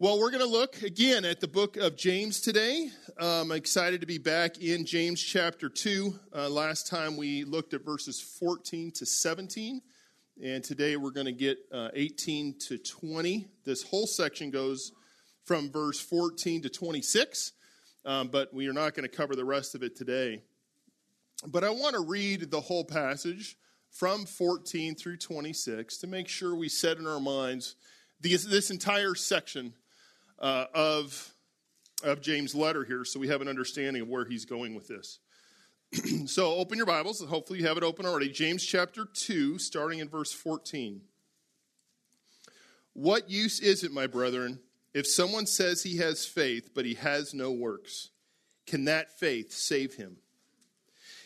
Well, we're going to look again at the book of James today. Um, I'm excited to be back in James chapter 2. Uh, last time we looked at verses 14 to 17, and today we're going to get uh, 18 to 20. This whole section goes from verse 14 to 26, um, but we are not going to cover the rest of it today. But I want to read the whole passage from 14 through 26 to make sure we set in our minds this entire section uh, of, of James' letter here so we have an understanding of where he's going with this. so open your Bibles. Hopefully you have it open already. James chapter 2, starting in verse 14. What use is it, my brethren, if someone says he has faith, but he has no works? Can that faith save him?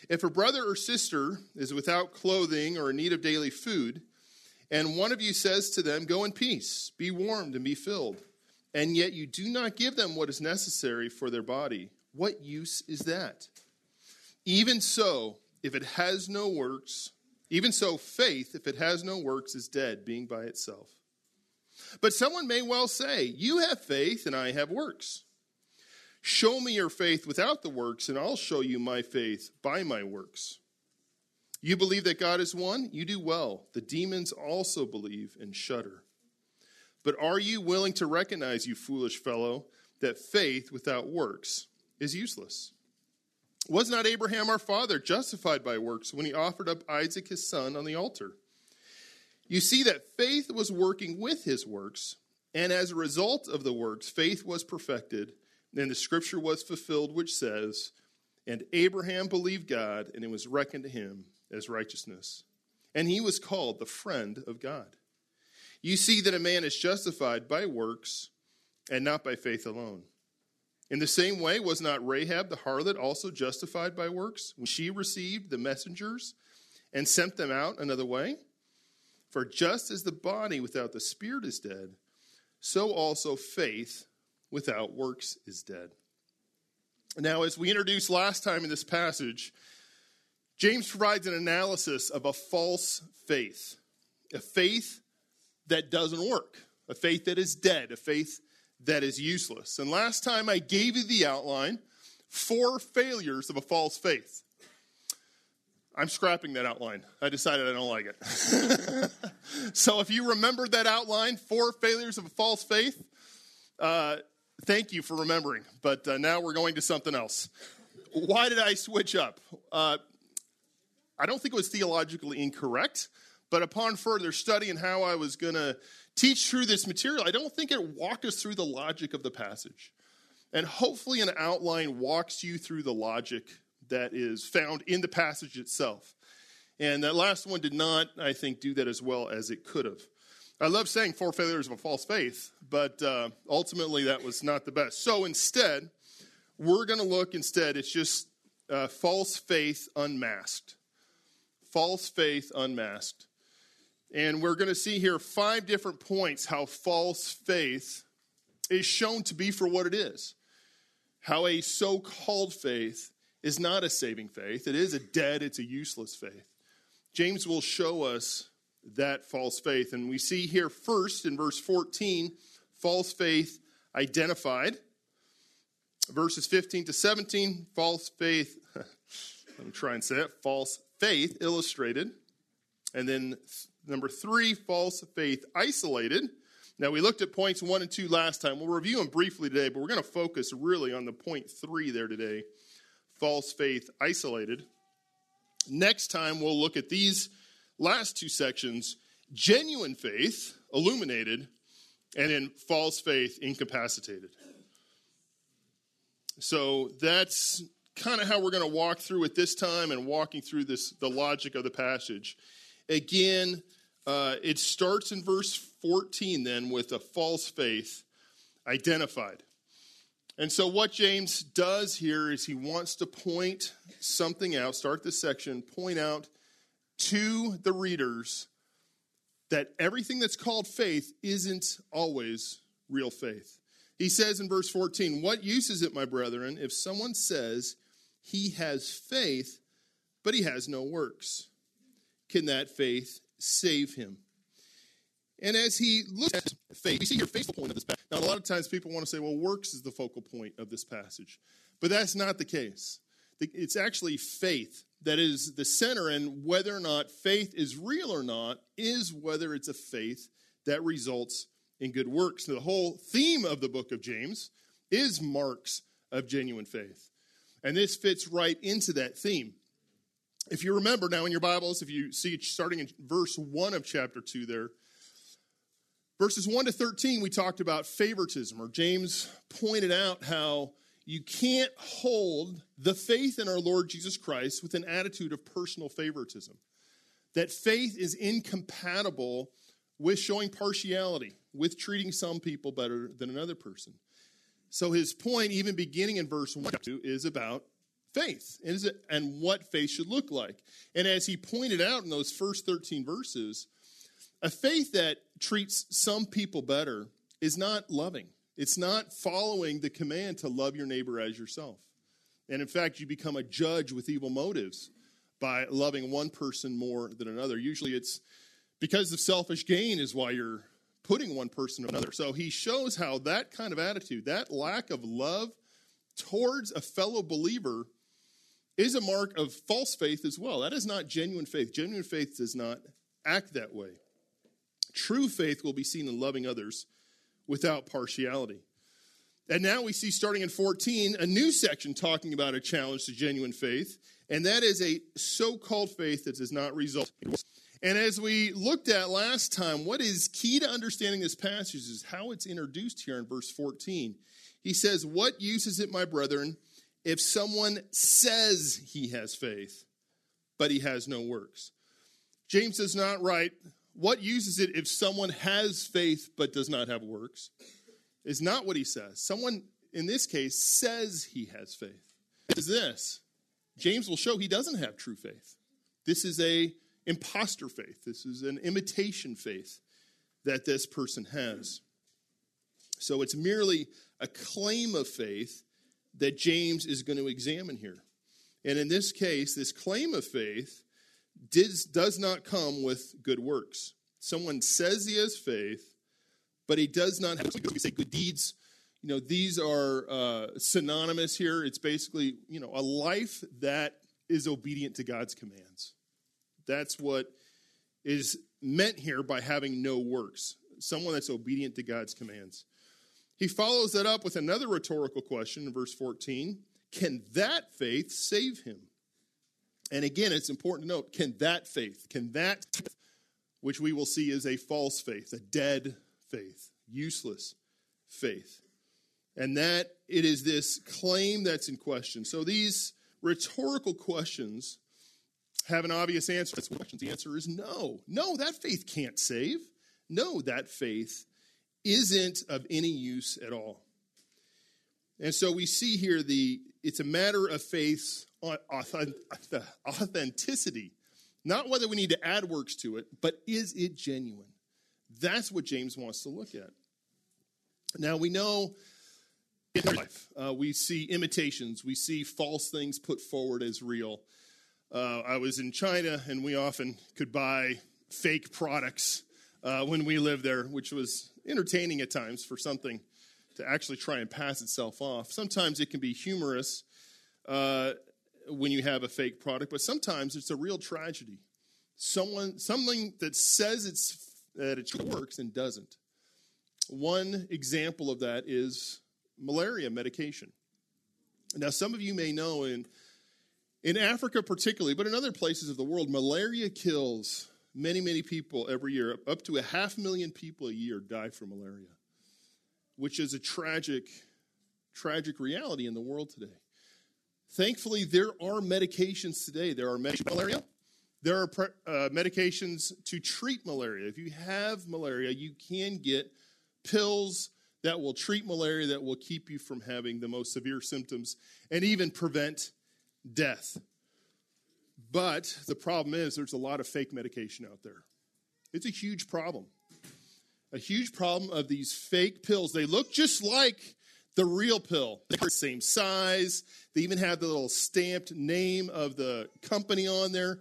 If a brother or sister is without clothing or in need of daily food, and one of you says to them, Go in peace, be warmed and be filled, and yet you do not give them what is necessary for their body. What use is that? Even so, if it has no works, even so, faith, if it has no works, is dead, being by itself. But someone may well say, You have faith, and I have works. Show me your faith without the works, and I'll show you my faith by my works. You believe that God is one? You do well. The demons also believe and shudder. But are you willing to recognize, you foolish fellow, that faith without works is useless? Was not Abraham our father justified by works when he offered up Isaac his son on the altar? You see that faith was working with his works, and as a result of the works, faith was perfected, and the scripture was fulfilled, which says, And Abraham believed God, and it was reckoned to him as righteousness. And he was called the friend of God. You see that a man is justified by works and not by faith alone. In the same way, was not Rahab the harlot also justified by works when she received the messengers and sent them out another way? For just as the body without the spirit is dead, so also faith without works is dead. Now, as we introduced last time in this passage, James provides an analysis of a false faith, a faith that doesn't work, a faith that is dead, a faith that is useless. And last time I gave you the outline four failures of a false faith. I'm scrapping that outline. I decided I don't like it. so if you remembered that outline, four failures of a false faith, uh, thank you for remembering. But uh, now we're going to something else. Why did I switch up? Uh, I don't think it was theologically incorrect. But upon further study and how I was going to teach through this material, I don't think it walked us through the logic of the passage. And hopefully, an outline walks you through the logic that is found in the passage itself. And that last one did not, I think, do that as well as it could have. I love saying four failures of a false faith, but uh, ultimately that was not the best. So instead, we're going to look instead, it's just uh, false faith unmasked. False faith unmasked. And we're going to see here five different points how false faith is shown to be for what it is. How a so called faith is not a saving faith, it is a dead, it's a useless faith. James will show us that false faith. And we see here first in verse 14 false faith identified. Verses 15 to 17, false faith, let me try and say it, false faith illustrated. And then Number three, false faith isolated. Now, we looked at points one and two last time. We'll review them briefly today, but we're going to focus really on the point three there today false faith isolated. Next time, we'll look at these last two sections genuine faith illuminated, and then false faith incapacitated. So that's kind of how we're going to walk through it this time and walking through this the logic of the passage. Again, uh, it starts in verse 14 then with a false faith identified. And so, what James does here is he wants to point something out, start this section, point out to the readers that everything that's called faith isn't always real faith. He says in verse 14, What use is it, my brethren, if someone says he has faith, but he has no works? Can that faith save him. And as he looks at faith, we see here faith's the point of this passage. Now, a lot of times people want to say, well, works is the focal point of this passage. But that's not the case. It's actually faith that is the center, and whether or not faith is real or not is whether it's a faith that results in good works. Now, the whole theme of the book of James is marks of genuine faith. And this fits right into that theme. If you remember now in your Bibles, if you see starting in verse 1 of chapter 2 there, verses 1 to 13, we talked about favoritism, or James pointed out how you can't hold the faith in our Lord Jesus Christ with an attitude of personal favoritism. That faith is incompatible with showing partiality, with treating some people better than another person. So his point, even beginning in verse 1, is about faith and what faith should look like. And as he pointed out in those first 13 verses, a faith that treats some people better is not loving. It's not following the command to love your neighbor as yourself. And in fact, you become a judge with evil motives by loving one person more than another. Usually it's because of selfish gain is why you're putting one person to another. So he shows how that kind of attitude, that lack of love towards a fellow believer is a mark of false faith as well. That is not genuine faith. Genuine faith does not act that way. True faith will be seen in loving others without partiality. And now we see, starting in 14, a new section talking about a challenge to genuine faith, and that is a so called faith that does not result. And as we looked at last time, what is key to understanding this passage is how it's introduced here in verse 14. He says, What use is it, my brethren, if someone says he has faith, but he has no works? James does not write, what use is it if someone has faith but does not have works? Is not what he says. Someone, in this case, says he has faith. Is this? James will show he doesn't have true faith. This is a impostor faith. This is an imitation faith that this person has. So it's merely a claim of faith that James is going to examine here. And in this case, this claim of faith does, not come with good works. Someone says he has faith, but he does not have, we say good deeds. You know, these are uh, synonymous here. It's basically, you know, a life that is obedient to God's commands. That's what is meant here by having no works. Someone that's obedient to God's commands. He follows that up with another rhetorical question in verse 14 Can that faith save him? And again, it's important to note can that faith, can that, which we will see is a false faith, a dead faith, useless faith. And that it is this claim that's in question. So these rhetorical questions have an obvious answer. The answer is no. No, that faith can't save. No, that faith isn't of any use at all. And so we see here the it's a matter of faith authenticity. Not whether we need to add works to it, but is it genuine? That's what James wants to look at. Now, we know in life, uh, we see imitations, we see false things put forward as real. Uh, I was in China, and we often could buy fake products uh, when we lived there, which was entertaining at times for something to actually try and pass itself off. Sometimes it can be humorous uh, when you have a fake product, but sometimes it's a real tragedy. Someone, something that says it's that it works and doesn't. One example of that is malaria medication. Now, some of you may know in in Africa, particularly, but in other places of the world, malaria kills many, many people every year. Up to a half million people a year die from malaria, which is a tragic, tragic reality in the world today. Thankfully, there are medications today. There are medications malaria. There are uh, medications to treat malaria. If you have malaria, you can get pills that will treat malaria that will keep you from having the most severe symptoms and even prevent death. But the problem is, there's a lot of fake medication out there. It's a huge problem. A huge problem of these fake pills. They look just like the real pill. They're the same size. They even have the little stamped name of the company on there.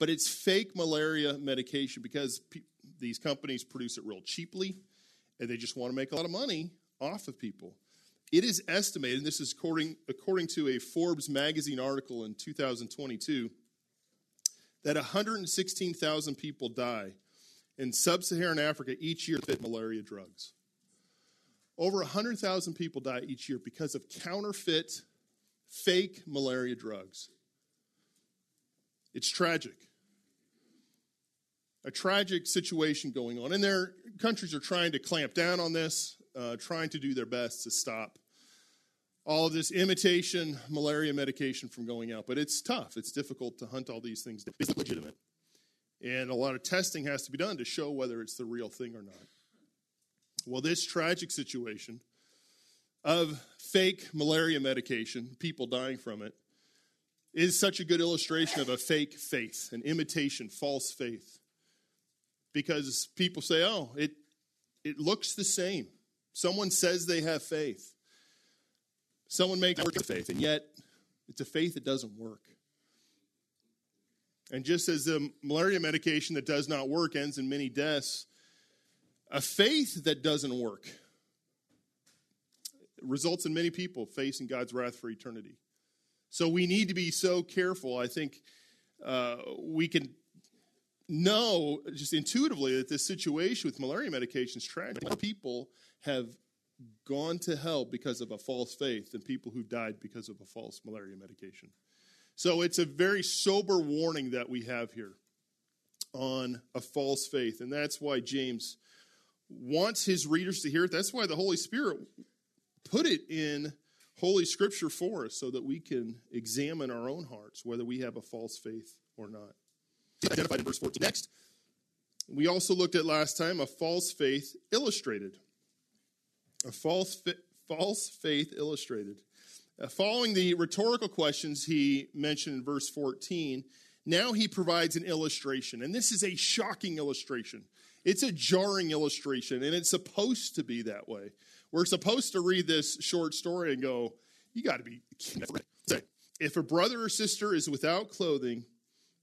But it's fake malaria medication because pe- these companies produce it real cheaply, and they just want to make a lot of money off of people. It is estimated, and this is according, according to a Forbes magazine article in 2022, that 116,000 people die in sub Saharan Africa each year with malaria drugs. Over 100,000 people die each year because of counterfeit, fake malaria drugs. It's tragic. A tragic situation going on. And their countries are trying to clamp down on this, uh, trying to do their best to stop all of this imitation malaria medication from going out. But it's tough. It's difficult to hunt all these things. Down. It's legitimate. And a lot of testing has to be done to show whether it's the real thing or not. Well, this tragic situation of fake malaria medication, people dying from it, is such a good illustration of a fake faith, an imitation, false faith. Because people say, oh, it, it looks the same. Someone says they have faith. Someone makes work of faith, and yet it's a faith that doesn't work. And just as the malaria medication that does not work ends in many deaths, a faith that doesn't work results in many people facing God's wrath for eternity. So we need to be so careful. I think uh, we can know just intuitively that this situation with malaria medication is tragic. People have gone to hell because of a false faith than people who died because of a false malaria medication. So it's a very sober warning that we have here on a false faith. And that's why James wants his readers to hear it. That's why the Holy Spirit put it in Holy Scripture for us so that we can examine our own hearts whether we have a false faith or not. Identified in verse 14. Next, we also looked at last time a false faith illustrated. A false, fi- false faith illustrated. Uh, following the rhetorical questions he mentioned in verse 14, now he provides an illustration. And this is a shocking illustration. It's a jarring illustration, and it's supposed to be that way. We're supposed to read this short story and go, You got to be if a brother or sister is without clothing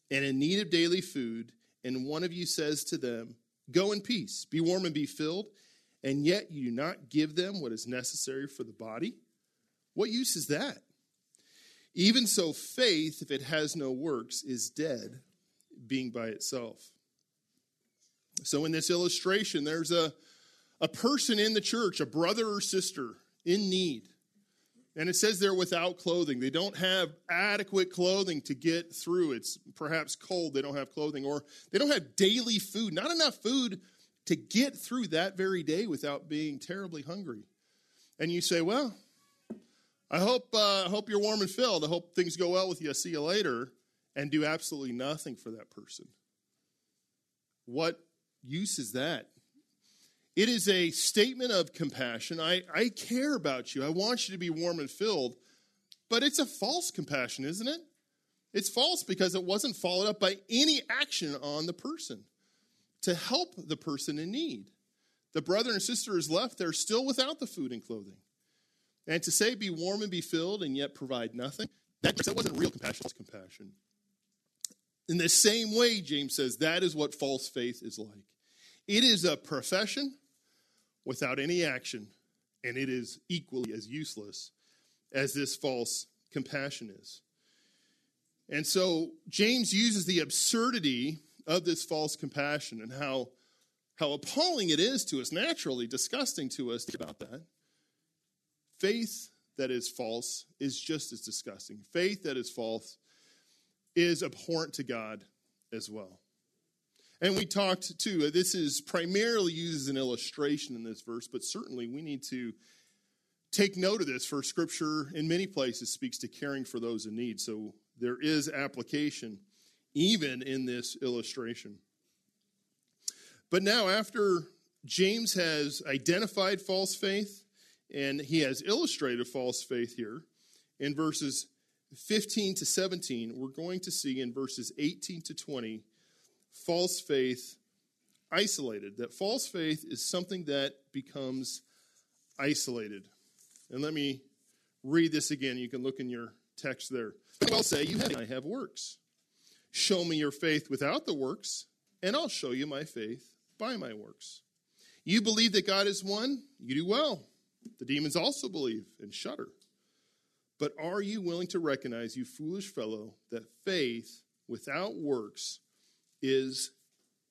and in need of daily food, and one of you says to them, Go in peace, be warm and be filled, and yet you do not give them what is necessary for the body, what use is that? Even so, faith, if it has no works, is dead, being by itself. So, in this illustration, there's a, a person in the church, a brother or sister in need. And it says they're without clothing. They don't have adequate clothing to get through. It's perhaps cold, they don't have clothing, or they don't have daily food, not enough food to get through that very day without being terribly hungry. And you say, Well, I hope, uh, I hope you're warm and filled. I hope things go well with you. I'll see you later. And do absolutely nothing for that person. What use is that? It is a statement of compassion. I, I care about you. I want you to be warm and filled. But it's a false compassion, isn't it? It's false because it wasn't followed up by any action on the person to help the person in need. The brother and sister is left there still without the food and clothing. And to say, be warm and be filled, and yet provide nothing, that, that wasn't real compassion, it was compassion. In the same way, James says, that is what false faith is like. It is a profession without any action, and it is equally as useless as this false compassion is. And so James uses the absurdity of this false compassion and how, how appalling it is to us, naturally disgusting to us about that. Faith that is false is just as disgusting. Faith that is false is abhorrent to God as well. And we talked too, uh, this is primarily used as an illustration in this verse, but certainly we need to take note of this, for Scripture in many places speaks to caring for those in need. So there is application even in this illustration. But now, after James has identified false faith and he has illustrated false faith here in verses 15 to 17, we're going to see in verses 18 to 20 false faith isolated. That false faith is something that becomes isolated. And let me read this again. You can look in your text there. I'll say, You have, I have works. Show me your faith without the works, and I'll show you my faith by my works. You believe that God is one? You do well. The demons also believe and shudder. But are you willing to recognize, you foolish fellow, that faith without works is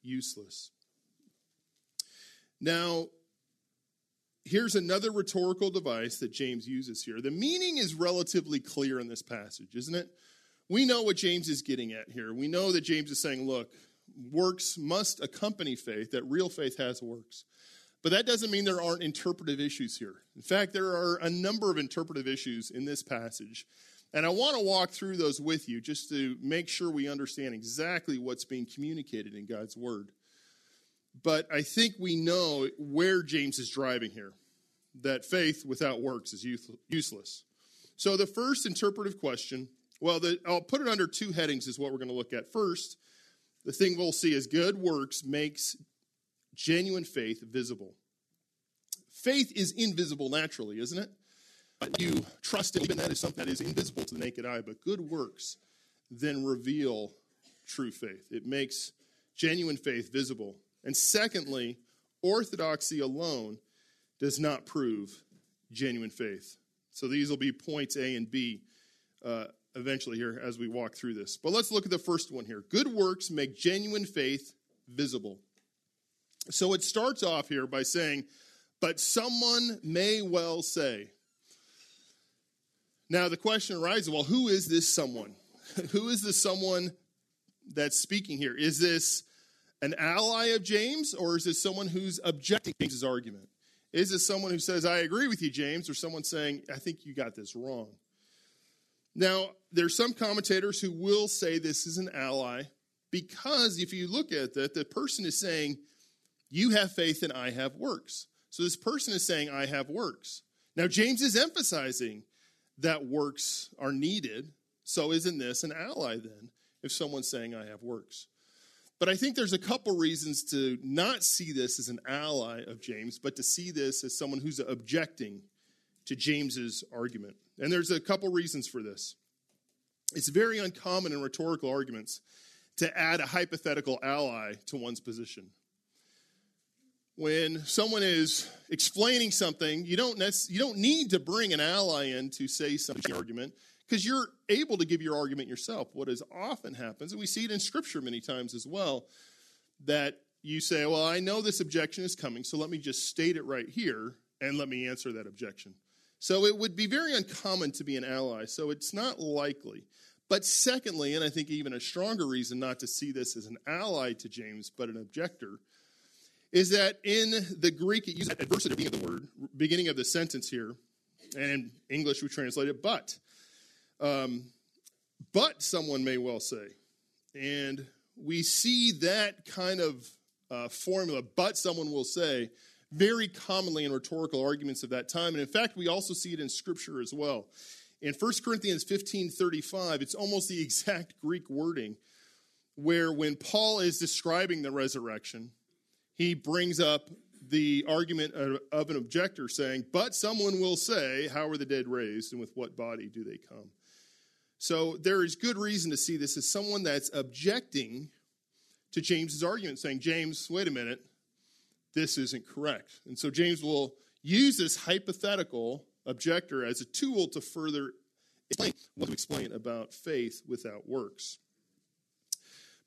useless? Now, here's another rhetorical device that James uses here. The meaning is relatively clear in this passage, isn't it? We know what James is getting at here. We know that James is saying, look, works must accompany faith, that real faith has works. But that doesn't mean there aren't interpretive issues here. In fact, there are a number of interpretive issues in this passage. And I want to walk through those with you just to make sure we understand exactly what's being communicated in God's Word. But I think we know where James is driving here that faith without works is useless. So the first interpretive question, well, the, I'll put it under two headings, is what we're going to look at. First, the thing we'll see is good works makes genuine faith visible. Faith is invisible naturally, isn't it? But You trust it, even that is something that is invisible to the naked eye, but good works then reveal true faith. It makes genuine faith visible. And secondly, orthodoxy alone does not prove genuine faith. So these will be points A and B uh, eventually here as we walk through this. But let's look at the first one here. Good works make genuine faith visible. So it starts off here by saying, but someone may well say. Now the question arises well, who is this someone? who is this someone that's speaking here? Is this an ally of James, or is this someone who's objecting to James's argument? Is this someone who says, I agree with you, James, or someone saying, I think you got this wrong? Now, there's some commentators who will say this is an ally because if you look at that, the person is saying, you have faith and I have works. So this person is saying, I have works. Now, James is emphasizing that works are needed. So isn't this an ally then if someone's saying, I have works? But I think there's a couple reasons to not see this as an ally of James, but to see this as someone who's objecting to James's argument. And there's a couple reasons for this. It's very uncommon in rhetorical arguments to add a hypothetical ally to one's position when someone is explaining something, you don't, you don't need to bring an ally in to say something argument because you're able to give your argument yourself. What is often happens, and we see it in Scripture many times as well, that you say, Well, I know this objection is coming, so let me just state it right here and let me answer that objection. So it would be very uncommon to be an ally, so it's not likely. But secondly, and I think even a stronger reason not to see this as an ally to James, but an objector, is that in the Greek, it uses beginning of the word, beginning of the sentence here, and in English we translate it but. Um, but someone may well say. And we see that kind of uh, formula, but someone will say, very commonly in rhetorical arguments of that time. And in fact, we also see it in Scripture as well. In 1 Corinthians 15 35, it's almost the exact Greek wording where when Paul is describing the resurrection, he brings up the argument of an objector saying, But someone will say, How are the dead raised, and with what body do they come? So there is good reason to see this as someone that's objecting to James's argument, saying, James, wait a minute, this isn't correct. And so James will use this hypothetical objector as a tool to further explain what to explain about faith without works.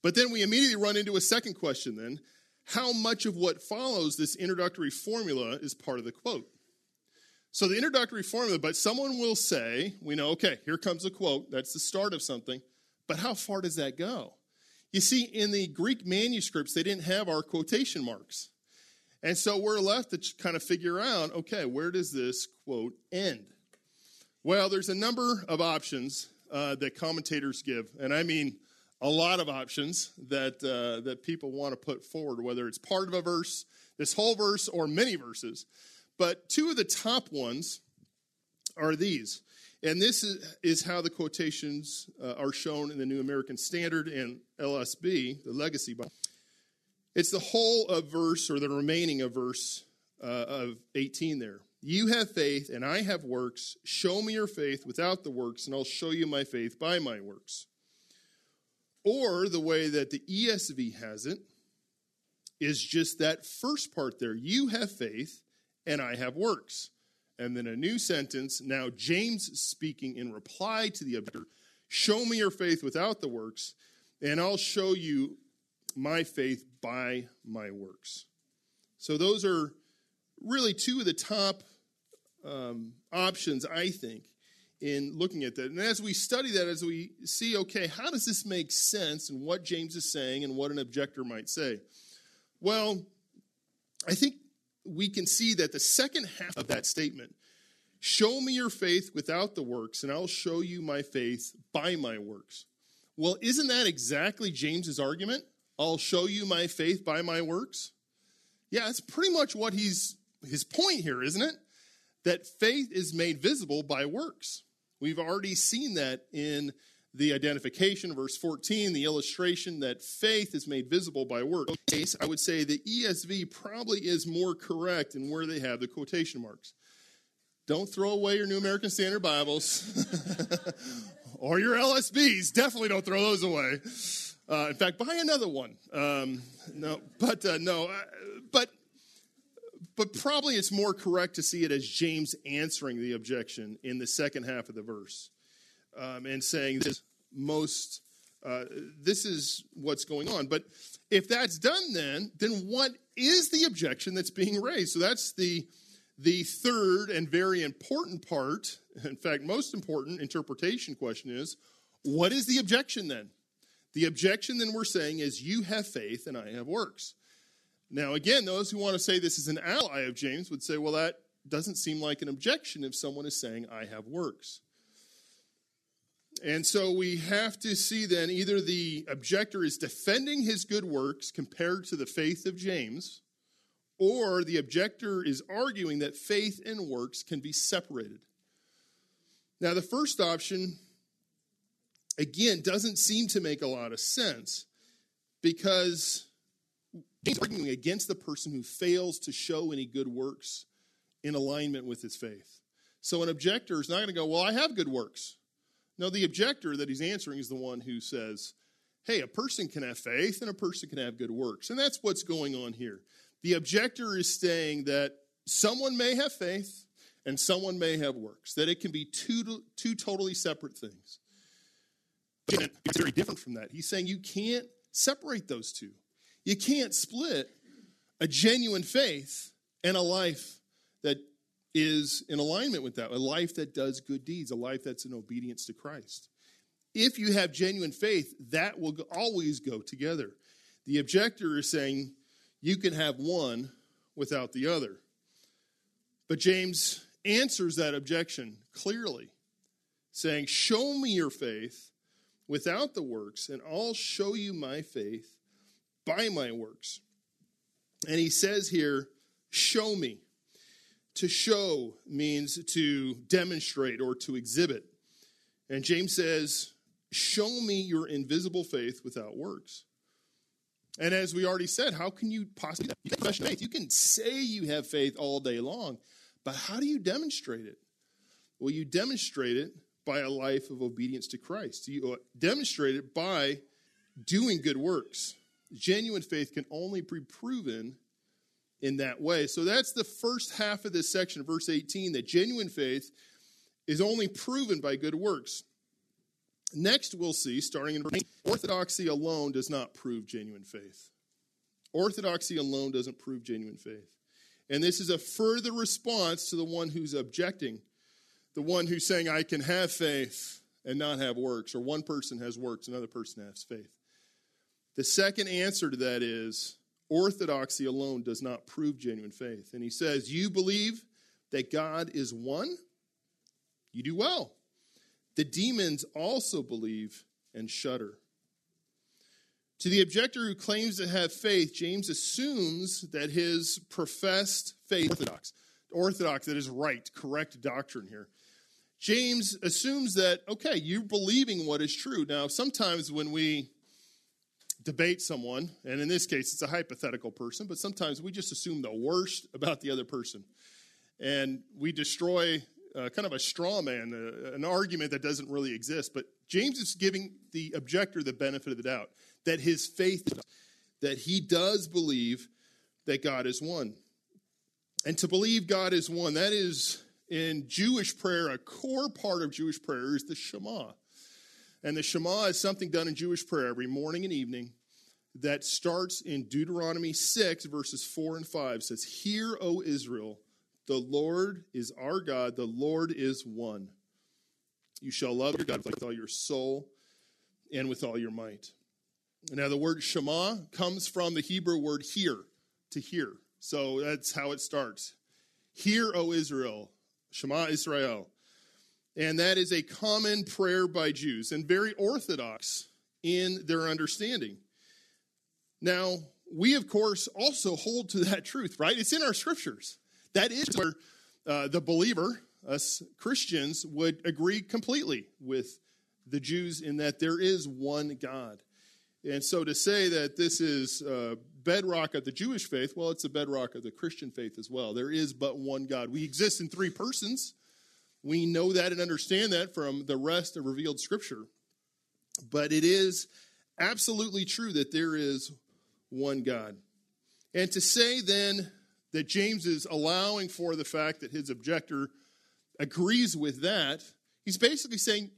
But then we immediately run into a second question then how much of what follows this introductory formula is part of the quote. So, the introductory formula, but someone will say, we know, okay, here comes a quote, that's the start of something, but how far does that go? You see, in the Greek manuscripts, they didn't have our quotation marks. And so we're left to kind of figure out okay, where does this quote end? Well, there's a number of options uh, that commentators give. And I mean, a lot of options that, uh, that people want to put forward, whether it's part of a verse, this whole verse, or many verses. But two of the top ones are these. And this is, how the quotations uh, are shown in the New American Standard and LSB, the Legacy Bible. It's the whole of verse, or the remaining of verse uh, of 18 there. You have faith, and I have works. Show me your faith without the works, and I'll show you my faith by my works. Or the way that the ESV has it is just that first part there. You have faith, and I have works. And then a new sentence. Now, James speaking in reply to the objector Show me your faith without the works, and I'll show you my faith by my works. So, those are really two of the top um, options, I think, in looking at that. And as we study that, as we see, okay, how does this make sense and what James is saying and what an objector might say? Well, I think we can see that the second half of that statement show me your faith without the works, and I'll show you my faith by my works. Well, isn't that exactly James's argument? I'll show you my faith by my works. Yeah, that's pretty much what he's his point here, isn't it? That faith is made visible by works. We've already seen that in the identification, verse 14, the illustration that faith is made visible by works. Case, I would say the ESV probably is more correct in where they have the quotation marks. Don't throw away your New American Standard Bibles or your LSBs. Definitely don't throw those away. Uh, in fact, buy another one. Um, no, but uh, no, uh, but but probably it's more correct to see it as James answering the objection in the second half of the verse um, and saying this most uh, this is what's going on. But if that's done, then then what is the objection that's being raised? So that's the the third and very important part. In fact, most important interpretation question is, what is the objection then? The objection then we're saying is, you have faith and I have works. Now, again, those who want to say this is an ally of James would say, well, that doesn't seem like an objection if someone is saying, I have works. And so we have to see then either the objector is defending his good works compared to the faith of James, or the objector is arguing that faith and works can be separated. Now, the first option, again, doesn't seem to make a lot of sense because He's arguing against the person who fails to show any good works in alignment with his faith. So an objector is not going to go, Well, I have good works. No, the objector that he's answering is the one who says, Hey, a person can have faith and a person can have good works. And that's what's going on here. The objector is saying that someone may have faith and someone may have works, that it can be two, two totally separate things. It's very different from that. He's saying you can't separate those two. You can't split a genuine faith and a life that is in alignment with that, a life that does good deeds, a life that's in obedience to Christ. If you have genuine faith, that will always go together. The objector is saying you can have one without the other. But James answers that objection clearly, saying, Show me your faith without the works, and I'll show you my faith by my works. And he says here, show me. To show means to demonstrate or to exhibit. And James says, show me your invisible faith without works. And as we already said, how can you possibly you can faith? You can say you have faith all day long, but how do you demonstrate it? Well, you demonstrate it by a life of obedience to Christ. You uh, demonstrate it by doing good works genuine faith can only be proven in that way. So that's the first half of this section, verse 18, that genuine faith is only proven by good works. Next, we'll see, starting in verse orthodoxy alone does not prove genuine faith. Orthodoxy alone doesn't prove genuine faith. And this is a further response to the one who's objecting, the one who's saying, I can have faith and not have works, or one person has works, another person has faith. The second answer to that is orthodoxy alone does not prove genuine faith. And he says, You believe that God is one? You do well. The demons also believe and shudder. To the objector who claims to have faith, James assumes that his professed faith orthodox, orthodox that is right, correct doctrine here. James assumes that okay, you're believing what is true. Now, sometimes when we debate someone, and in this case, it's a hypothetical person, but sometimes we just assume the worst about the other person. And we destroy uh, kind of a straw man, uh, an argument that doesn't really exist. But James is giving the objector the benefit of the doubt that his faith, that he does believe that God is one. And to believe God is one, that is in Jewish prayer, a core part of Jewish prayer is the Shema. And the Shema is something done in Jewish prayer every morning and evening that starts in Deuteronomy 6, verses 4 and 5. It says, Hear, O Israel, the Lord is our God, the Lord is one. You shall love your God with all your soul and with all your might. Now, the word Shema comes from the Hebrew word hear, to hear. So that's how it starts. Hear, O Israel, Shema Israel. And that is a common prayer by Jews and very orthodox in their understanding. Now, we, of course, also hold to that truth, right? It's in our scriptures. That is where uh, the believer, us Christians, would agree completely with the Jews in that there is one God. And so to say that this is uh, bedrock of the Jewish faith, well, it's the bedrock of the Christian faith as well. There is but one God. We exist in three persons. We know that and understand that from the rest of revealed scripture. But it is absolutely true that there is one God. And to say then that James is allowing for the fact that his objector agrees with that, he's basically saying,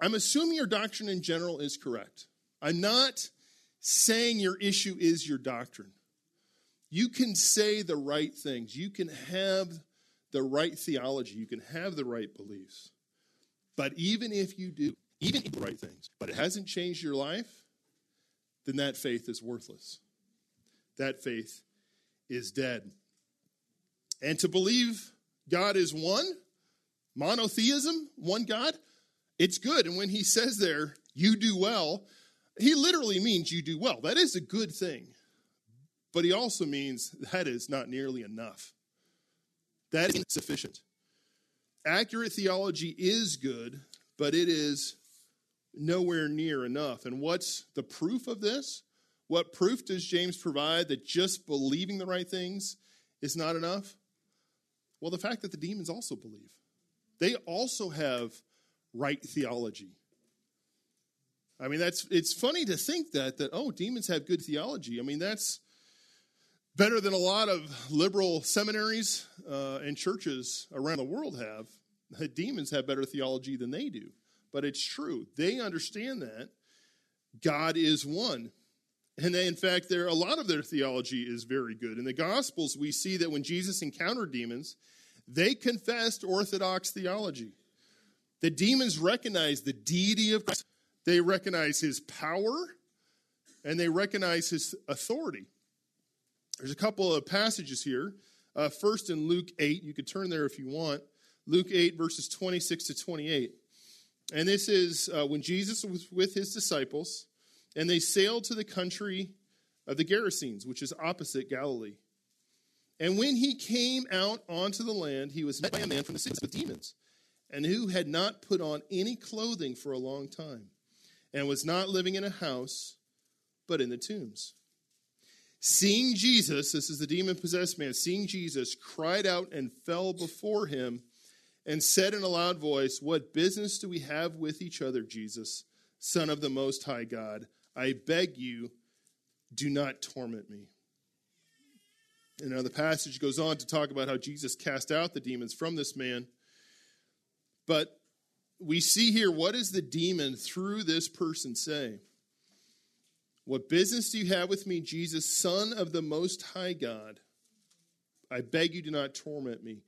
I'm assuming your doctrine in general is correct. I'm not saying your issue is your doctrine. You can say the right things, you can have the right theology, you can have the right beliefs. But even if you do, even the right things, but it hasn't changed your life, then that faith is worthless. That faith is dead. And to believe God is one, monotheism, one God, it's good. And when he says there, you do well, he literally means you do well. That is a good thing. But he also means that is not nearly enough. That is insufficient. Accurate theology is good, but it is nowhere near enough. And what's the proof of this? What proof does James provide that just believing the right things is not enough? Well, the fact that the demons also believe. They also have right theology. I mean, that's it's funny to think that that oh, demons have good theology. I mean, that's better than a lot of liberal seminaries uh, and churches around the world have. Demons have better theology than they do, but it's true. They understand that God is one. And they, in fact, there a lot of their theology is very good. In the Gospels, we see that when Jesus encountered demons, they confessed orthodox theology. The demons recognized the deity of Christ they recognize his power and they recognize his authority. There's a couple of passages here. Uh, first in Luke 8, you could turn there if you want. Luke 8, verses 26 to 28. And this is uh, when Jesus was with his disciples, and they sailed to the country of the Gerasenes, which is opposite Galilee. And when he came out onto the land, he was met by a man from the city with demons, and who had not put on any clothing for a long time and was not living in a house, but in the tombs. Seeing Jesus, this is the demon possessed man, seeing Jesus, cried out and fell before him and said in a loud voice, What business do we have with each other, Jesus, Son of the Most High God? I beg you, do not torment me. And now the passage goes on to talk about how Jesus cast out the demons from this man. But we see here what does the demon through this person say? What business do you have with me, Jesus, Son of the Most High God? I beg you, do not torment me.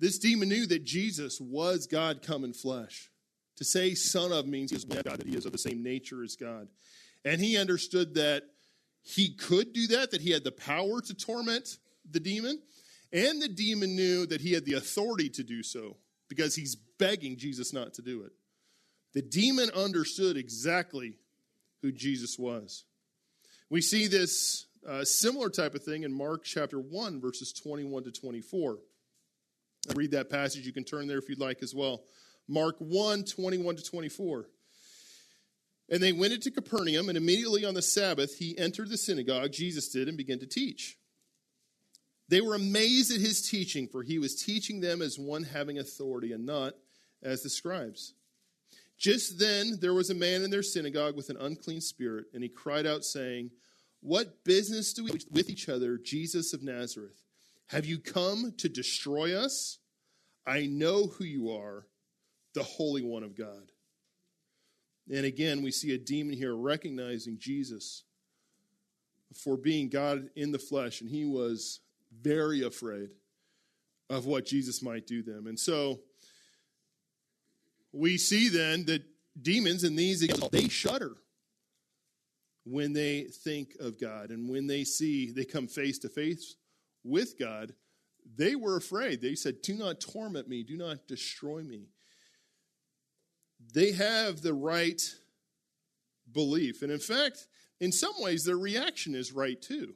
This demon knew that Jesus was God come in flesh. To say son of means God, that he is of the same nature as God. And he understood that he could do that, that he had the power to torment the demon. And the demon knew that he had the authority to do so because he's begging Jesus not to do it. The demon understood exactly who Jesus was. We see this uh, similar type of thing in Mark chapter 1, verses 21 to 24. I read that passage. You can turn there if you'd like as well. Mark 1, 21 to 24. And they went into Capernaum, and immediately on the Sabbath he entered the synagogue, Jesus did, and began to teach. They were amazed at his teaching, for he was teaching them as one having authority and not as the scribes. Just then there was a man in their synagogue with an unclean spirit, and he cried out, saying, What business do we with each other, Jesus of Nazareth? Have you come to destroy us? I know who you are, the Holy One of God. And again, we see a demon here recognizing Jesus for being God in the flesh, and he was very afraid of what Jesus might do them. And so we see then that demons in these they shudder when they think of God and when they see they come face to face with God, they were afraid. They said, "Do not torment me, do not destroy me." They have the right belief. And in fact, in some ways their reaction is right too.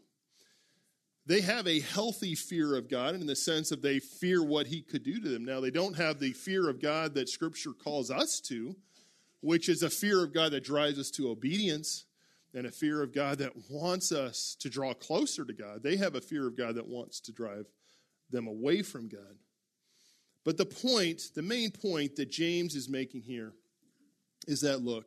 They have a healthy fear of God in the sense of they fear what he could do to them. Now, they don't have the fear of God that Scripture calls us to, which is a fear of God that drives us to obedience and a fear of God that wants us to draw closer to God. They have a fear of God that wants to drive them away from God. But the point, the main point that James is making here is that look,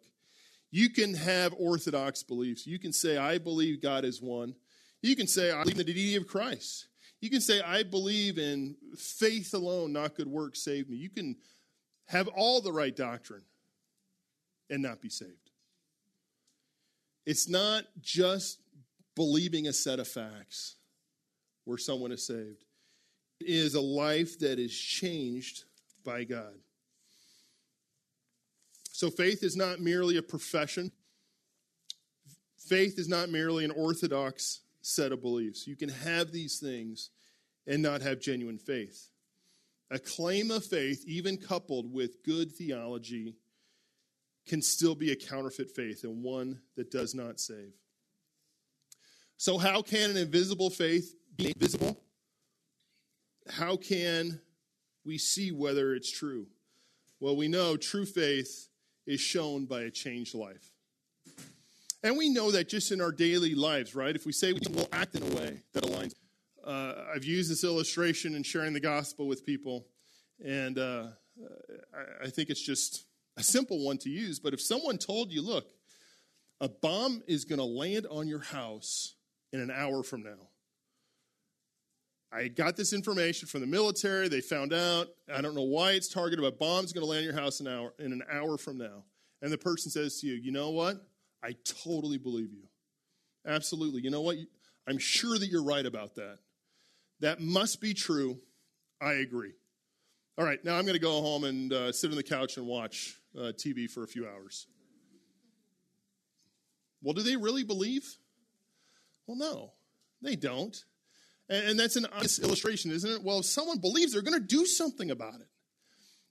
you can have orthodox beliefs. You can say, I believe God is one. You can say, I believe in the deity of Christ. You can say, I believe in faith alone, not good works, save me. You can have all the right doctrine and not be saved. It's not just believing a set of facts where someone is saved. It is a life that is changed by God. So faith is not merely a profession. Faith is not merely an orthodox set of beliefs. You can have these things and not have genuine faith. A claim of faith, even coupled with good theology, can still be a counterfeit faith and one that does not save. So, how can an invisible faith be visible? How can we see whether it's true? Well, we know true faith is shown by a changed life. And we know that just in our daily lives, right? If we say we will act in a way that aligns. Uh, I've used this illustration in sharing the gospel with people, and uh, I, I think it's just a simple one to use, but if someone told you, look, a bomb is going to land on your house in an hour from now. I got this information from the military. They found out. I don't know why it's targeted, but bomb's going to land your house an hour, in an hour from now. And the person says to you, you know what? I totally believe you. Absolutely. You know what? I'm sure that you're right about that. That must be true. I agree. All right, now I'm going to go home and uh, sit on the couch and watch uh, TV for a few hours. Well, do they really believe? Well, no, they don't. And, and that's an honest illustration, isn't it? Well, if someone believes, they're going to do something about it.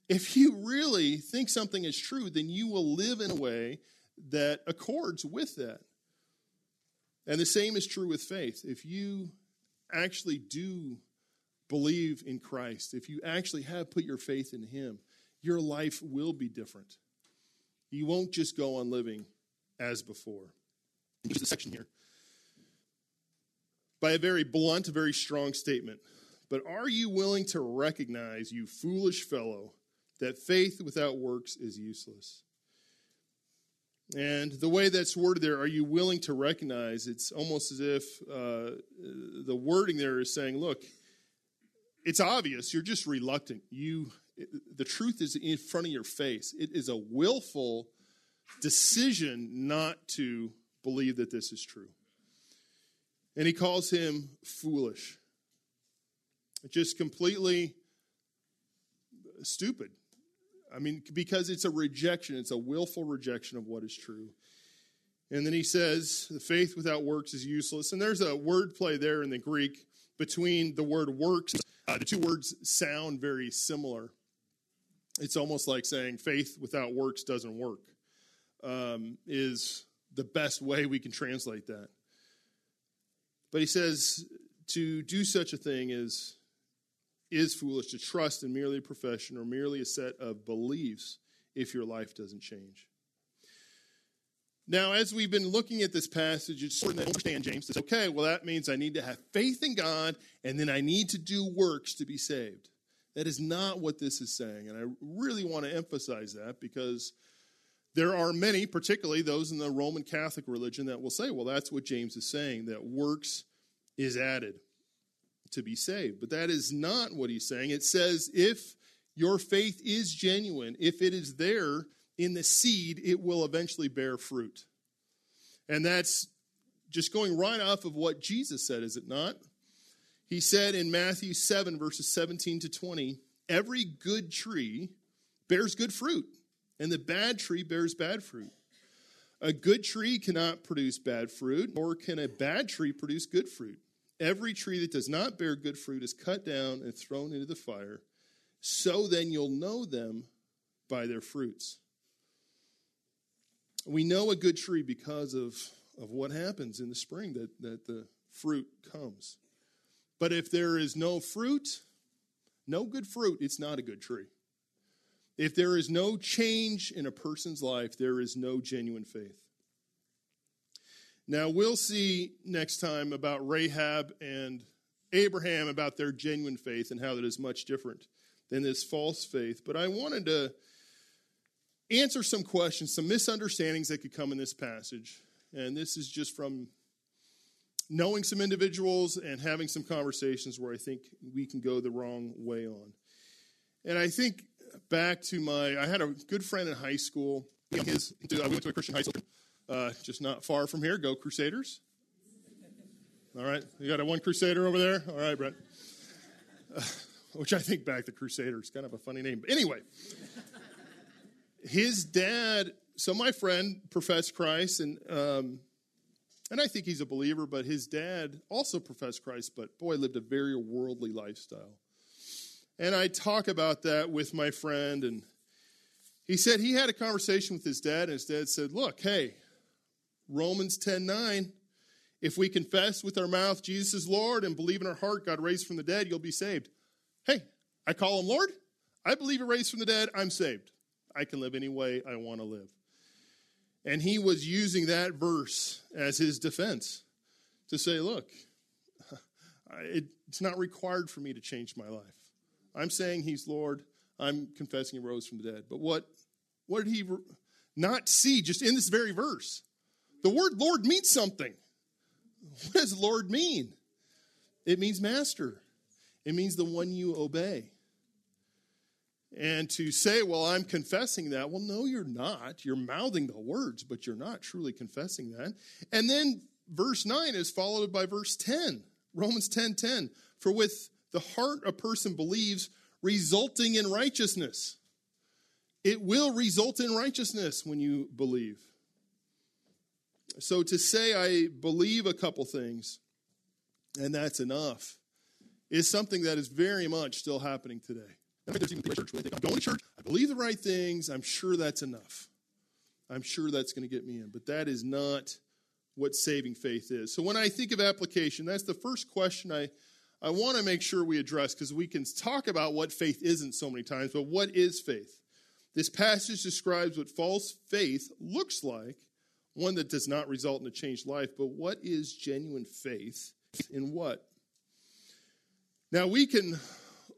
If you really think something is true, then you will live in a way that accords with that. And the same is true with faith. If you actually do believe in Christ, if you actually have put your faith in Him, your life will be different. You won't just go on living as before. Here's the section here. By a very blunt, very strong statement. But are you willing to recognize, you foolish fellow, that faith without works is useless? And the way that's worded there, are you willing to recognize? It's almost as if uh, the wording there is saying, look, it's obvious you're just reluctant. You, the truth is in front of your face. It is a willful decision not to believe that this is true. And he calls him foolish. Just completely stupid. I mean, because it's a rejection, it's a willful rejection of what is true. And then he says, the faith without works is useless. And there's a word play there in the Greek between the word works uh, the two words sound very similar. It's almost like saying faith without works doesn't work, um, is the best way we can translate that. But he says to do such a thing is, is foolish to trust in merely a profession or merely a set of beliefs if your life doesn't change. Now, as we've been looking at this passage, it's sort of understand James says, okay, well, that means I need to have faith in God and then I need to do works to be saved. That is not what this is saying. And I really want to emphasize that because There are many, particularly those in the Roman Catholic religion, that will say, well, that's what James is saying, that works is added to be saved. But that is not what he's saying. It says, if your faith is genuine, if it is there in the seed, it will eventually bear fruit. And that's just going right off of what Jesus said, is it not? He said in Matthew 7, verses 17 to 20, every good tree bears good fruit and the bad tree bears bad fruit. A good tree cannot produce bad fruit, nor can a bad tree produce good fruit. Every tree that does not bear good fruit is cut down and thrown into the fire. So then you'll know them by their fruits. We know a good tree because of, of what happens in the spring, that, that the fruit comes. But if there is no fruit, no good fruit, it's not a good tree. If there is no change in a person's life, there is no genuine faith. Now, we'll see next time about Rahab and Abraham about their genuine faith and how that is much different than this false faith. But I wanted to answer some questions, some misunderstandings that could come in this passage. And this is just from knowing some individuals and having some conversations where I think we can go the wrong way on. And I think back to my, I had a good friend in high school. His, I went to a Christian high school, uh, just not far from here. Go Crusaders. All right, you got a one Crusader over there? All right, Brett. Uh, which I think back, the Crusaders, kind of a funny name. But anyway, his dad, so my friend professed Christ, and um, and I think he's a believer, but his dad also professed Christ, but boy, lived a very worldly lifestyle. And I talk about that with my friend, and he said he had a conversation with his dad, and his dad said, Look, hey, Romans 10 9, if we confess with our mouth Jesus is Lord and believe in our heart God raised from the dead, you'll be saved. Hey, I call him Lord. I believe he raised from the dead. I'm saved. I can live any way I want to live. And he was using that verse as his defense to say, look, it's not required for me to change my life. I'm saying he's Lord. I'm confessing he rose from the dead. But what, what did he not see just in this very verse? The word Lord means something. What does Lord mean? It means master, it means the one you obey. And to say, well, I'm confessing that, well, no, you're not. You're mouthing the words, but you're not truly confessing that. And then verse 9 is followed by verse 10, Romans 10 10. For with the heart a person believes, resulting in righteousness. It will result in righteousness when you believe. So to say I believe a couple things and that's enough is something that is very much still happening today. There's even church think I'm going to church, I believe the right things, I'm sure that's enough. I'm sure that's going to get me in. But that is not what saving faith is. So when I think of application, that's the first question I I want to make sure we address because we can talk about what faith isn't so many times, but what is faith? This passage describes what false faith looks like, one that does not result in a changed life, but what is genuine faith in what? Now, we can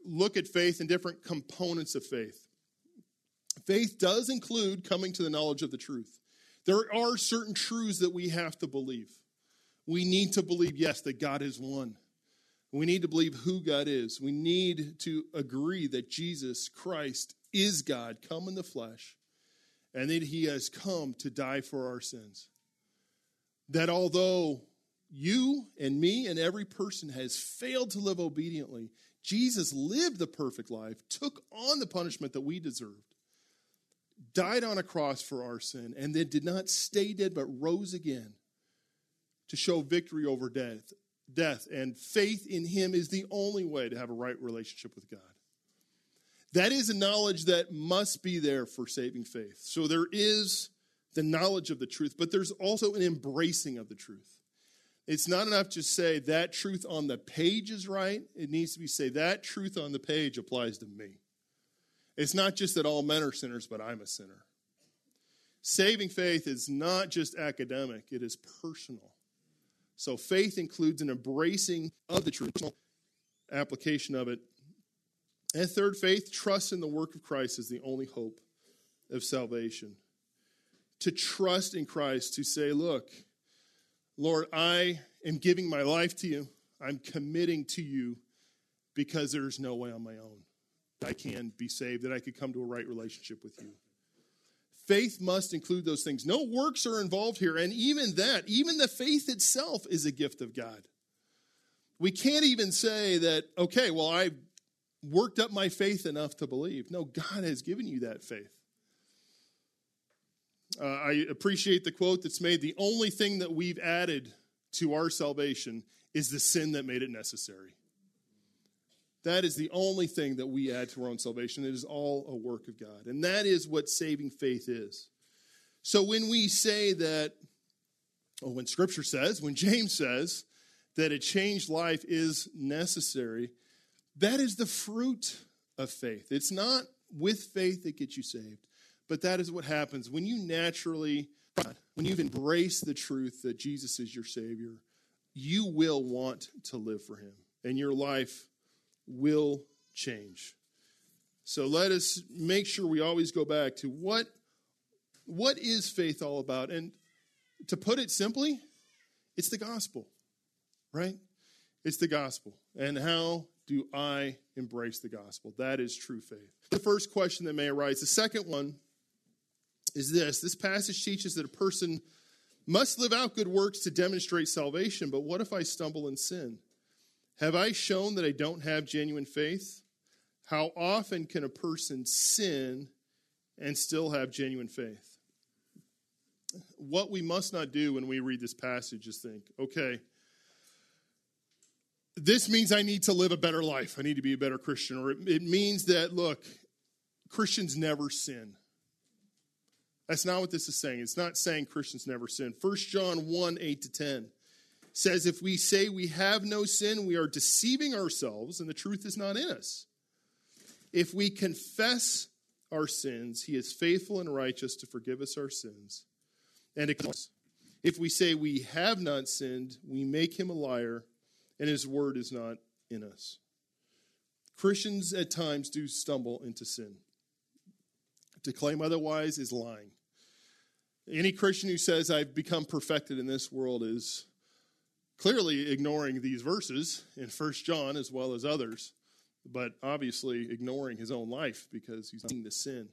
look at faith in different components of faith. Faith does include coming to the knowledge of the truth. There are certain truths that we have to believe. We need to believe, yes, that God is one we need to believe who God is. We need to agree that Jesus Christ is God, come in the flesh, and that he has come to die for our sins. That although you and me and every person has failed to live obediently, Jesus lived the perfect life, took on the punishment that we deserved, died on a cross for our sin, and then did not stay dead but rose again to show victory over death death, and faith in him is the only way to have a right relationship with God. That is a knowledge that must be there for saving faith. So there is the knowledge of the truth, but there's also an embracing of the truth. It's not enough to say that truth on the page is right. It needs to be say that truth on the page applies to me. It's not just that all men are sinners, but I'm a sinner. Saving faith is not just academic, it is personal. So faith includes an embracing of the truth, application of it. And third, faith trusts in the work of Christ as the only hope of salvation. to trust in Christ, to say, Look, Lord, I am giving my life to you. I'm committing to you because there's no way on my own I can be saved, that I could come to a right relationship with you. Faith must include those things. No works are involved here. And even that, even the faith itself is a gift of God. We can't even say that, okay, well, I worked up my faith enough to believe. No, God has given you that faith. Uh, I appreciate the quote that's made the only thing that we've added to our salvation is the sin that made it necessary. That is the only thing that we add to our own salvation. It is all a work of God. And that is what saving faith is. So when we say that, or when Scripture says, when James says that a changed life is necessary, that is the fruit of faith. It's not with faith that gets you saved, but that is what happens when you naturally, when you've embraced the truth that Jesus is your Savior, you will want to live for Him, and your life will change. So let us make sure we always go back to what, what is faith all about? And to put it simply, it's the gospel, right? It's the gospel. And how do I embrace the gospel? That is true faith. The first question that may arise. The second one is this this passage teaches that a person must live out good works to demonstrate salvation, but what if I stumble and sin? Have I shown that I don't have genuine faith? How often can a person sin and still have genuine faith? What we must not do when we read this passage is think, okay, this means I need to live a better life. I need to be a better Christian. Or it, means that, look, Christians never sin. That's not what this is saying. It's not saying Christians never sin. 1 John 1 8 to 10 says, If we say we have no sin, we are deceiving ourselves, and the truth is not in us. If we confess our sins, he is faithful and righteous to forgive us our sins. And if we say we have not sinned, we make him a liar, and his word is not in us. Christians at times do stumble into sin. To claim otherwise is lying. Any Christian who says, I've become perfected in this world is clearly ignoring these verses in First John as well as others, but obviously ignoring his own life because he's seeing the sin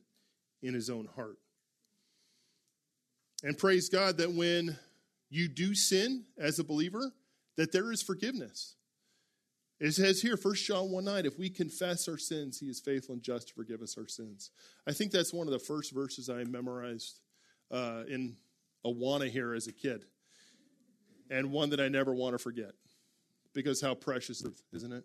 in his own heart. And praise God that when you do sin as a believer, that there is forgiveness. It says here, 1 John 1 9, if we confess our sins, he is faithful and just to forgive us our sins. I think that's one of the first verses I memorized uh, in Awana here as a kid and one that I never want to forget because how precious isn't it?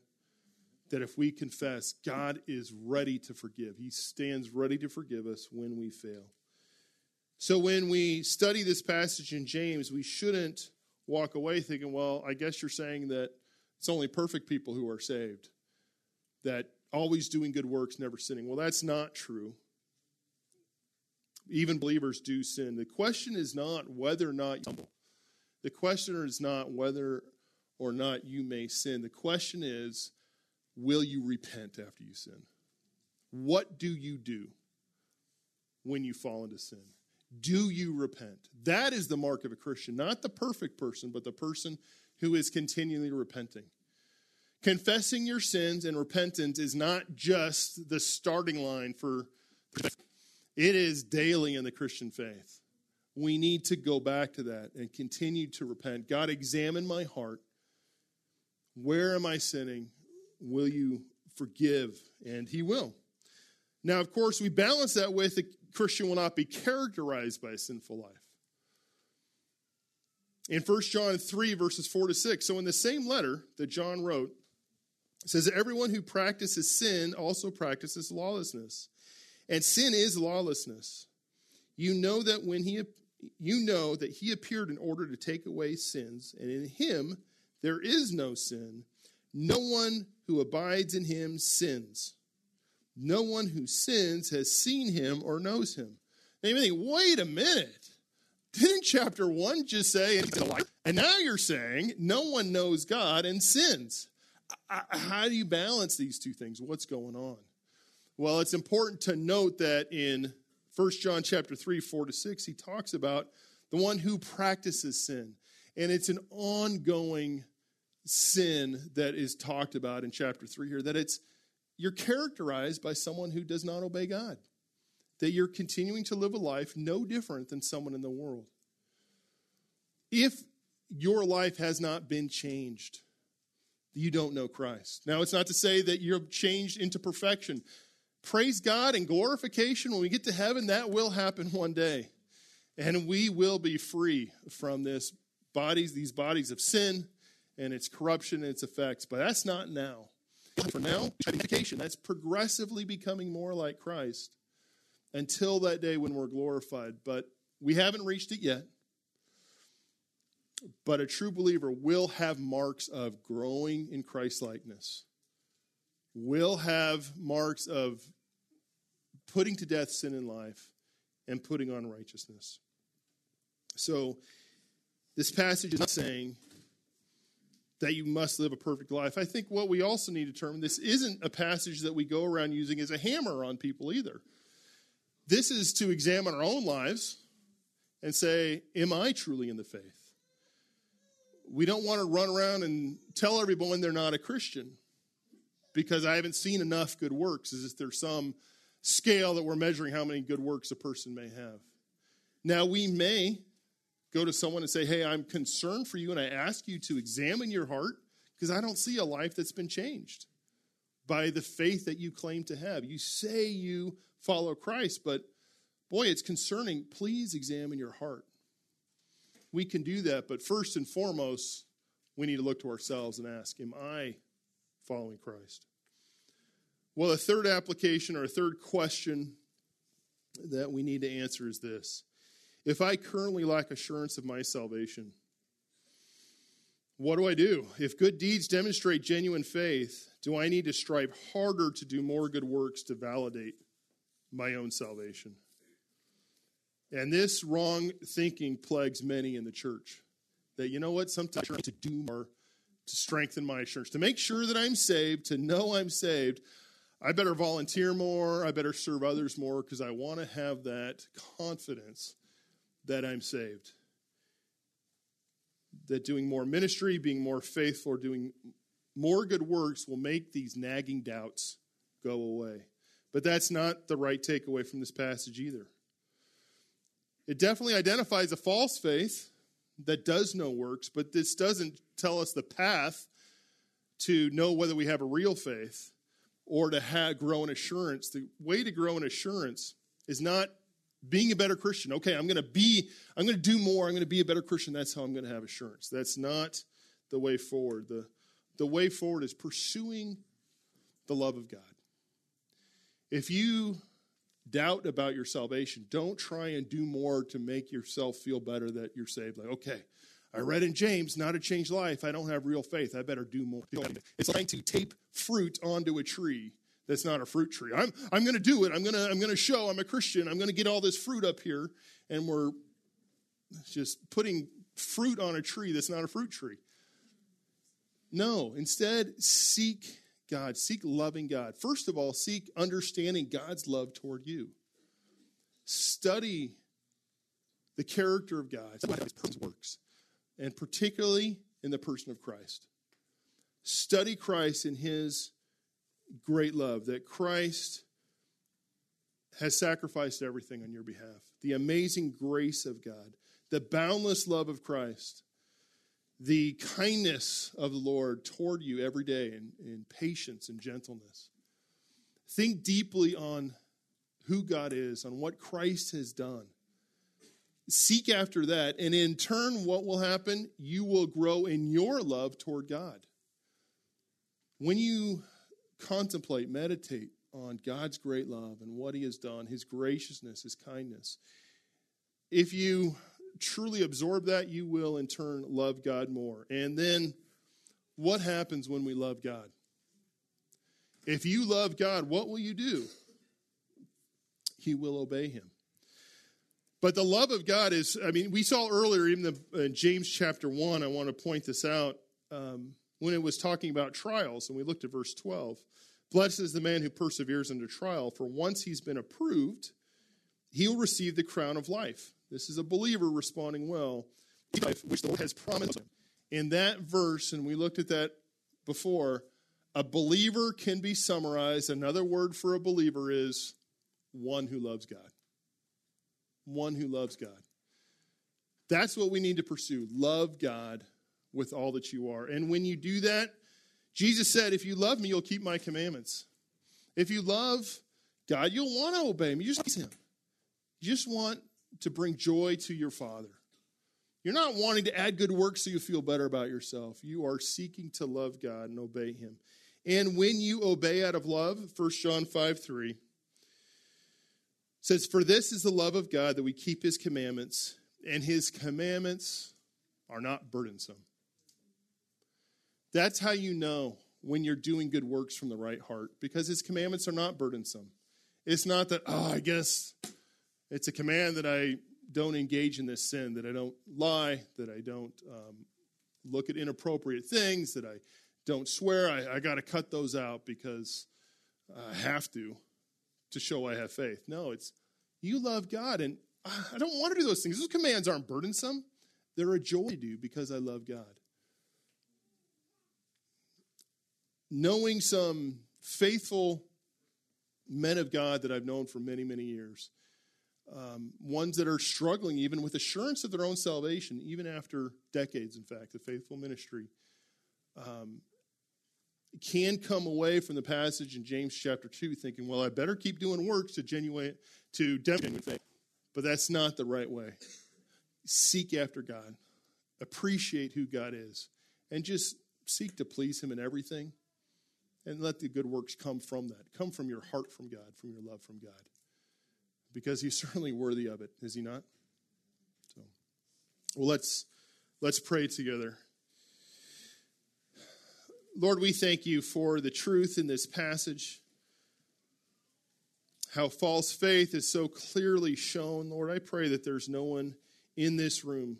That if we confess, God is ready to forgive. He stands ready to forgive us when we fail. So when we study this passage in James, we shouldn't walk away thinking, well, I guess you're saying that it's only perfect people who are saved, that always doing good works, never sinning. Well, that's not true. Even believers do sin. The question is not whether or not you stumble. the question is not whether or not you may sin. The question is, will you repent after you sin? What do you do when you fall into sin? Do you repent? That is the mark of a Christian, not the perfect person, but the person who is continually repenting. Confessing your sins and repentance is not just the starting line for it is daily in the Christian faith we need to go back to that and continue to repent. God, examine my heart. Where am I sinning? Will you forgive? And He will. Now, of course, we balance that with Christian will not be characterized by a sinful life. In 1 John 3, verses 4 to 6, so in the same letter that John wrote, it says, Everyone who practices sin also practices lawlessness. And sin is lawlessness. You know that when he you know that he appeared in order to take away sins, and in him there is no sin. No one who abides in him sins. No one who sins has seen him or knows him. Now you think, wait a minute. Didn't chapter 1 just say, and now you're saying no one knows God and sins? How do you balance these two things? What's going on? Well, it's important to note that in 1 John chapter 3, 4 to 6, he talks about the one who practices sin. And it's an ongoing sin that is talked about in chapter 3 here, that it's you're characterized by someone who does not obey God. That you're continuing to live a life no different than someone in the world. If your life has not been changed, you don't know Christ. Now, it's not to say that you're changed into perfection. Praise God and glorification when we get to heaven, that will happen one day. And we will be free from this bodies, these bodies of sin and its corruption and its effects. But that's not now. For now, education, that's progressively becoming more like Christ until that day when we're glorified. But we haven't reached it yet. But a true believer will have marks of growing in Christ likeness, will have marks of putting to death sin in life and putting on righteousness. So, this passage is not saying that you must live a perfect life. I think what we also need to determine this isn't a passage that we go around using as a hammer on people either. This is to examine our own lives and say, Am I truly in the faith? We don't want to run around and tell everyone they're not a Christian because I haven't seen enough good works, as if there's some scale that we're measuring how many good works a person may have. Now, we may go to someone and say, Hey, I'm concerned for you, and I ask you to examine your heart because I don't see a life that's been changed by the faith that you claim to have. You say you follow Christ, but boy, it's concerning. Please examine your heart. We can do that, but first and foremost, we need to look to ourselves and ask, Am I following Christ? Well, a third application or a third question that we need to answer is this If I currently lack assurance of my salvation, what do I do? If good deeds demonstrate genuine faith, do I need to strive harder to do more good works to validate my own salvation? And this wrong thinking plagues many in the church. That, you know what, sometimes I need to do more to strengthen my assurance, to make sure that I'm saved, to know I'm saved. I better volunteer more. I better serve others more because I want to have that confidence that I'm saved. That doing more ministry, being more faithful, or doing more good works will make these nagging doubts go away. But that's not the right takeaway from this passage either. It definitely identifies a false faith that does no works, but this doesn't tell us the path to know whether we have a real faith or to have, grow in assurance. The way to grow in assurance is not being a better Christian. Okay, I'm going to be, I'm going to do more. I'm going to be a better Christian. That's how I'm going to have assurance. That's not the way forward. The, the way forward is pursuing the love of God. If you doubt about your salvation, don't try and do more to make yourself feel better that you're saved. Like, okay, I read in James, not a changed life. I don't have real faith. I better do more. It's like to tape fruit onto a tree that's not a fruit tree. I'm, I'm going to do it. I'm going to I'm going to show I'm a Christian. I'm going to get all this fruit up here. And we're just putting fruit on a tree that's not a fruit tree. No, instead, seek God. Seek loving God. First of all, seek understanding God's love toward you. Study the character of God, his works and particularly in the person of Christ. Study Christ in his great love, that Christ has sacrificed everything on your behalf. The amazing grace of God, the boundless love of Christ, the kindness of the Lord toward you every day in, in patience and gentleness. Think deeply on who God is, on what Christ has done Seek after that. And in turn, what will happen? You will grow in your love toward God. When you contemplate, meditate on God's great love and what He has done, His graciousness, His kindness, if you truly absorb that, you will in turn love God more. And then what happens when we love God? If you love God, what will you do? You will obey Him. But the love of God is, I mean, we saw earlier, even the, in James chapter 1, I want to point this out, um, when it was talking about trials, and we looked at verse 12. Blessed is the man who perseveres under trial, for once he's been approved, he'll receive the crown of life. This is a believer responding well, life which the Lord has promised him. In that verse, and we looked at that before, a believer can be summarized. Another word for a believer is one who loves God. One who loves God. That's what we need to pursue. Love God with all that you are. And when you do that, Jesus said, If you love me, you'll keep my commandments. If you love God, you'll want to obey him. You just him. You just want to bring joy to your Father. You're not wanting to add good works so you feel better about yourself. You are seeking to love God and obey him. And when you obey out of love, 1 John 5 3 says, For this is the love of God that we keep his commandments, and his commandments are not burdensome. That's how you know when you're doing good works from the right heart, because his commandments are not burdensome. It's not that, oh, I guess it's a command that I don't engage in this sin, that I don't lie, that I don't um, look at inappropriate things, that I don't swear. I, I got to cut those out because I have to to show I have faith. No, it's you love God, and I don't want to do those things. Those commands aren't burdensome, they're a joy to do because I love God. Knowing some faithful men of God that I've known for many, many years, um, ones that are struggling even with assurance of their own salvation, even after decades, in fact, of faithful ministry. Um, can come away from the passage in James chapter 2 thinking, well, I better keep doing works to genuine to demonstrate faith. But that's not the right way. Seek after God. Appreciate who God is. And just seek to please him in everything. And let the good works come from that. Come from your heart from God, from your love from God. Because he's certainly worthy of it, is he not? So well let's let's pray together. Lord, we thank you for the truth in this passage. How false faith is so clearly shown. Lord, I pray that there's no one in this room,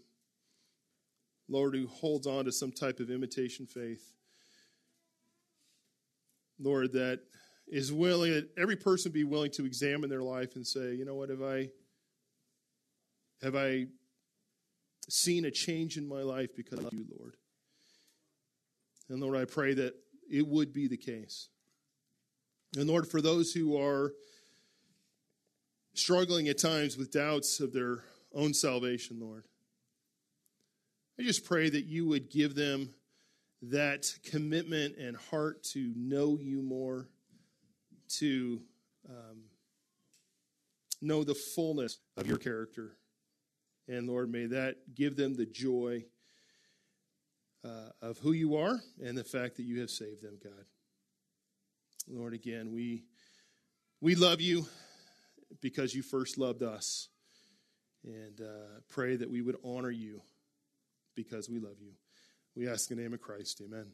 Lord, who holds on to some type of imitation faith. Lord, that is willing, that every person be willing to examine their life and say, you know what, have I have I seen a change in my life because of you, Lord? And Lord, I pray that it would be the case. And Lord, for those who are struggling at times with doubts of their own salvation, Lord, I just pray that you would give them that commitment and heart to know you more, to um, know the fullness of your character. And Lord, may that give them the joy uh, of who you are and the fact that you have saved them, God. Lord, again, we, we love you because you first loved us. And uh, pray that we would honor you because we love you. We ask in the name of Christ. Amen.